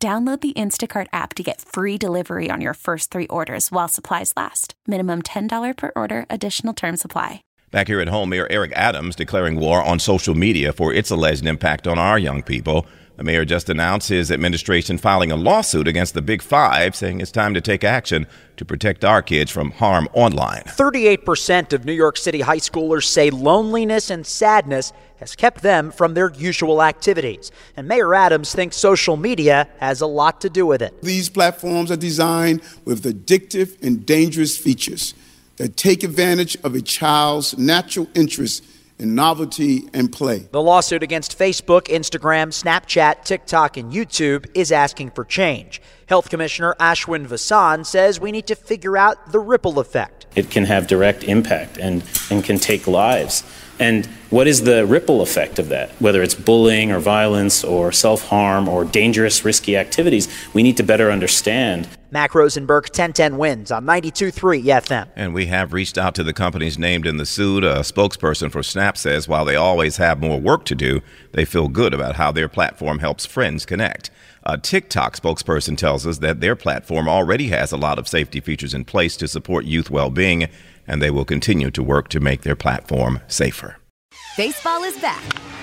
Download the Instacart app to get free delivery on your first three orders while supplies last. Minimum $10 per order, additional term supply. Back here at home, Mayor Eric Adams declaring war on social media for its alleged impact on our young people. The mayor just announced his administration filing a lawsuit against the Big Five, saying it's time to take action to protect our kids from harm online. 38% of New York City high schoolers say loneliness and sadness has kept them from their usual activities. And Mayor Adams thinks social media has a lot to do with it. These platforms are designed with addictive and dangerous features that take advantage of a child's natural interest in novelty and play. The lawsuit against Facebook, Instagram, Snapchat, TikTok, and YouTube is asking for change. Health Commissioner Ashwin Vasan says we need to figure out the ripple effect. It can have direct impact and, and can take lives. And what is the ripple effect of that? Whether it's bullying or violence or self harm or dangerous, risky activities, we need to better understand. Mack Rosenberg, 1010 wins on 92.3 FM. And we have reached out to the companies named in the suit. A spokesperson for Snap says while they always have more work to do, they feel good about how their platform helps friends connect. A TikTok spokesperson tells us that their platform already has a lot of safety features in place to support youth well being, and they will continue to work to make their platform safer. Baseball is back,